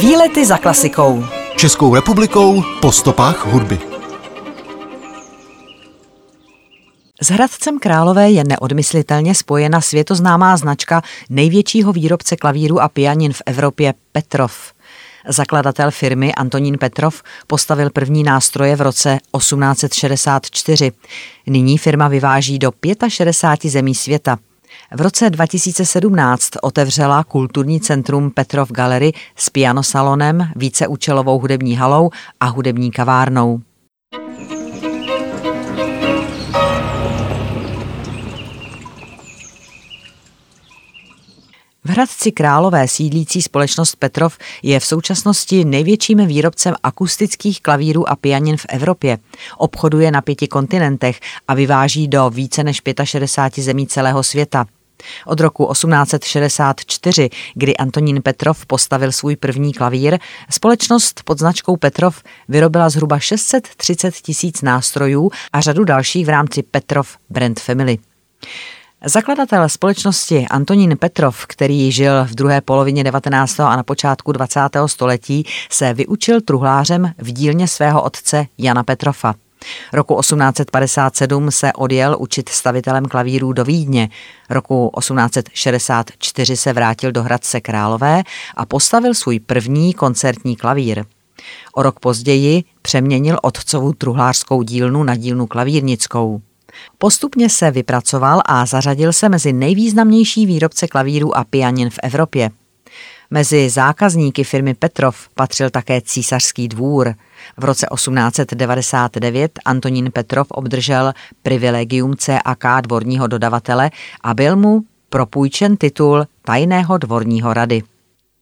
Výlety za klasikou. Českou republikou po stopách hudby. S Hradcem Králové je neodmyslitelně spojena světoznámá značka největšího výrobce klavíru a pianin v Evropě Petrov. Zakladatel firmy Antonín Petrov postavil první nástroje v roce 1864. Nyní firma vyváží do 65 zemí světa. V roce 2017 otevřela kulturní centrum Petrov Gallery s pianosalonem, víceúčelovou hudební halou a hudební kavárnou. Hradci Králové sídlící společnost Petrov je v současnosti největším výrobcem akustických klavírů a pianin v Evropě. Obchoduje na pěti kontinentech a vyváží do více než 65 zemí celého světa. Od roku 1864, kdy Antonín Petrov postavil svůj první klavír, společnost pod značkou Petrov vyrobila zhruba 630 tisíc nástrojů a řadu dalších v rámci Petrov Brand Family. Zakladatel společnosti Antonín Petrov, který žil v druhé polovině 19. a na počátku 20. století, se vyučil truhlářem v dílně svého otce Jana Petrofa. Roku 1857 se odjel učit stavitelem klavírů do Vídně. Roku 1864 se vrátil do Hradce Králové a postavil svůj první koncertní klavír. O rok později přeměnil otcovu truhlářskou dílnu na dílnu klavírnickou. Postupně se vypracoval a zařadil se mezi nejvýznamnější výrobce klavírů a pianin v Evropě. Mezi zákazníky firmy Petrov patřil také císařský dvůr. V roce 1899 Antonín Petrov obdržel privilegium CAK dvorního dodavatele a byl mu propůjčen titul tajného dvorního rady.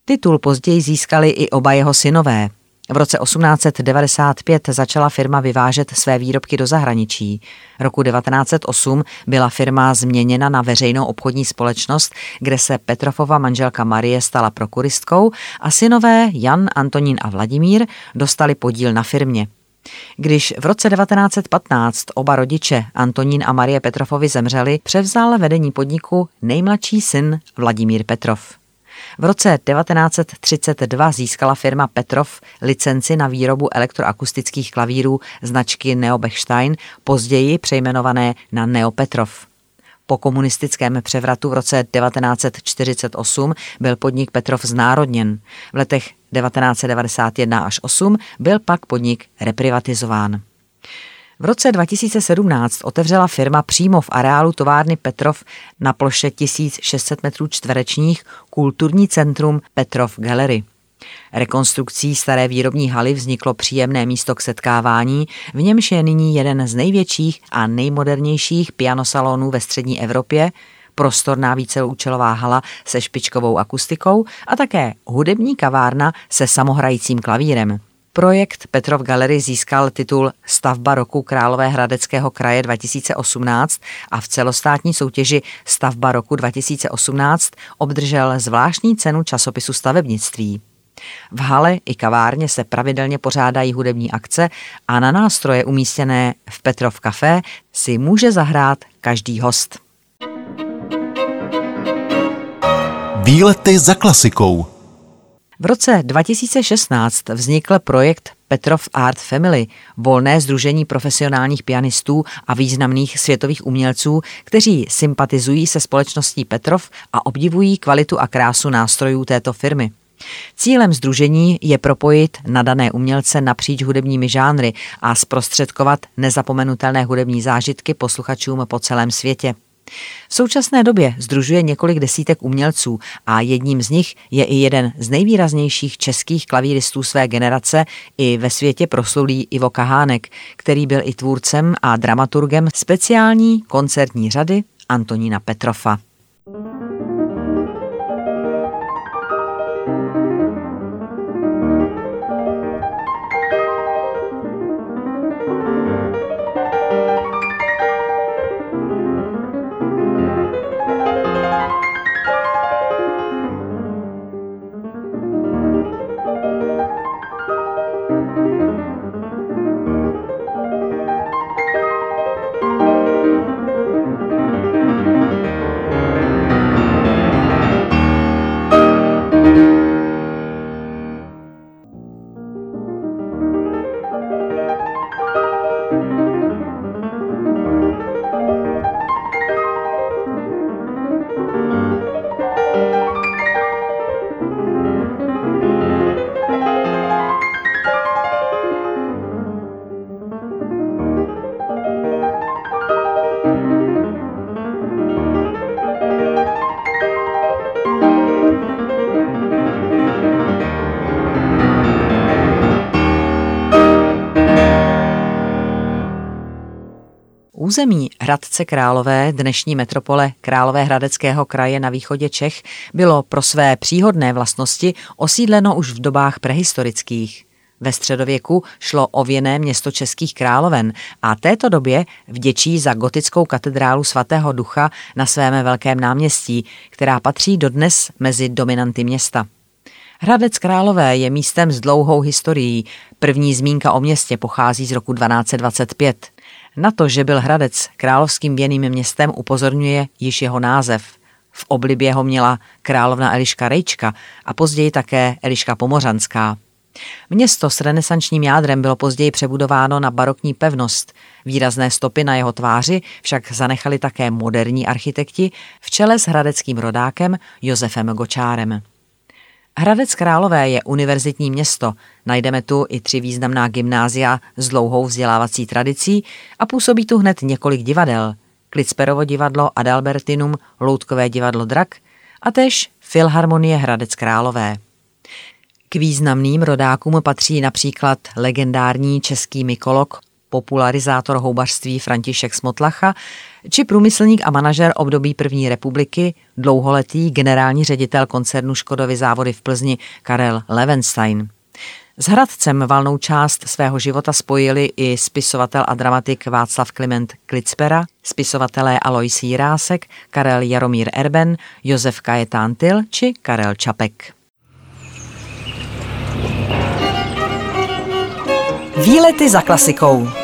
Titul později získali i oba jeho synové. V roce 1895 začala firma vyvážet své výrobky do zahraničí. Roku 1908 byla firma změněna na veřejnou obchodní společnost, kde se Petrofova manželka Marie stala prokuristkou a synové Jan, Antonín a Vladimír dostali podíl na firmě. Když v roce 1915 oba rodiče Antonín a Marie Petrofovi zemřeli, převzal vedení podniku nejmladší syn Vladimír Petrov. V roce 1932 získala firma Petrov licenci na výrobu elektroakustických klavírů značky Neo Bechstein, později přejmenované na Neo Petrov. Po komunistickém převratu v roce 1948 byl podnik Petrov znárodněn. V letech 1991 až 8 byl pak podnik reprivatizován. V roce 2017 otevřela firma přímo v areálu továrny Petrov na ploše 1600 metrů čtverečních kulturní centrum Petrov Gallery. Rekonstrukcí staré výrobní haly vzniklo příjemné místo k setkávání, v němž je nyní jeden z největších a nejmodernějších pianosalonů ve střední Evropě, prostorná víceúčelová hala se špičkovou akustikou a také hudební kavárna se samohrajícím klavírem. Projekt Petrov Gallery získal titul Stavba roku Králové hradeckého kraje 2018 a v celostátní soutěži Stavba roku 2018 obdržel zvláštní cenu časopisu stavebnictví. V hale i kavárně se pravidelně pořádají hudební akce a na nástroje umístěné v Petrov Café si může zahrát každý host. Výlety za klasikou. V roce 2016 vznikl projekt Petrov Art Family, volné združení profesionálních pianistů a významných světových umělců, kteří sympatizují se společností Petrov a obdivují kvalitu a krásu nástrojů této firmy. Cílem združení je propojit nadané umělce napříč hudebními žánry a zprostředkovat nezapomenutelné hudební zážitky posluchačům po celém světě. V současné době združuje několik desítek umělců a jedním z nich je i jeden z nejvýraznějších českých klavíristů své generace i ve světě proslulý Ivo Kahánek, který byl i tvůrcem a dramaturgem speciální koncertní řady Antonína Petrofa. Území Hradce Králové, dnešní metropole Královéhradeckého kraje na východě Čech, bylo pro své příhodné vlastnosti osídleno už v dobách prehistorických. Ve středověku šlo o věné město českých královen a této době vděčí za gotickou katedrálu svatého ducha na svém velkém náměstí, která patří dodnes mezi dominanty města. Hradec Králové je místem s dlouhou historií. První zmínka o městě pochází z roku 1225. Na to, že byl Hradec královským věným městem, upozorňuje již jeho název. V oblibě ho měla královna Eliška Rejčka a později také Eliška Pomořanská. Město s renesančním jádrem bylo později přebudováno na barokní pevnost. Výrazné stopy na jeho tváři však zanechali také moderní architekti v čele s hradeckým rodákem Josefem Gočárem. Hradec Králové je univerzitní město. Najdeme tu i tři významná gymnázia s dlouhou vzdělávací tradicí a působí tu hned několik divadel. Klicperovo divadlo Adalbertinum, Loutkové divadlo Drak a tež Filharmonie Hradec Králové. K významným rodákům patří například legendární český mykolog, popularizátor houbařství František Smotlacha, či průmyslník a manažer období první republiky, dlouholetý generální ředitel koncernu Škodovy závody v Plzni Karel Levenstein. S Hradcem valnou část svého života spojili i spisovatel a dramatik Václav Kliment Klitzpera, spisovatelé Alois Jirásek, Karel Jaromír Erben, Josef Kajetán Tyl či Karel Čapek. Výlety za klasikou.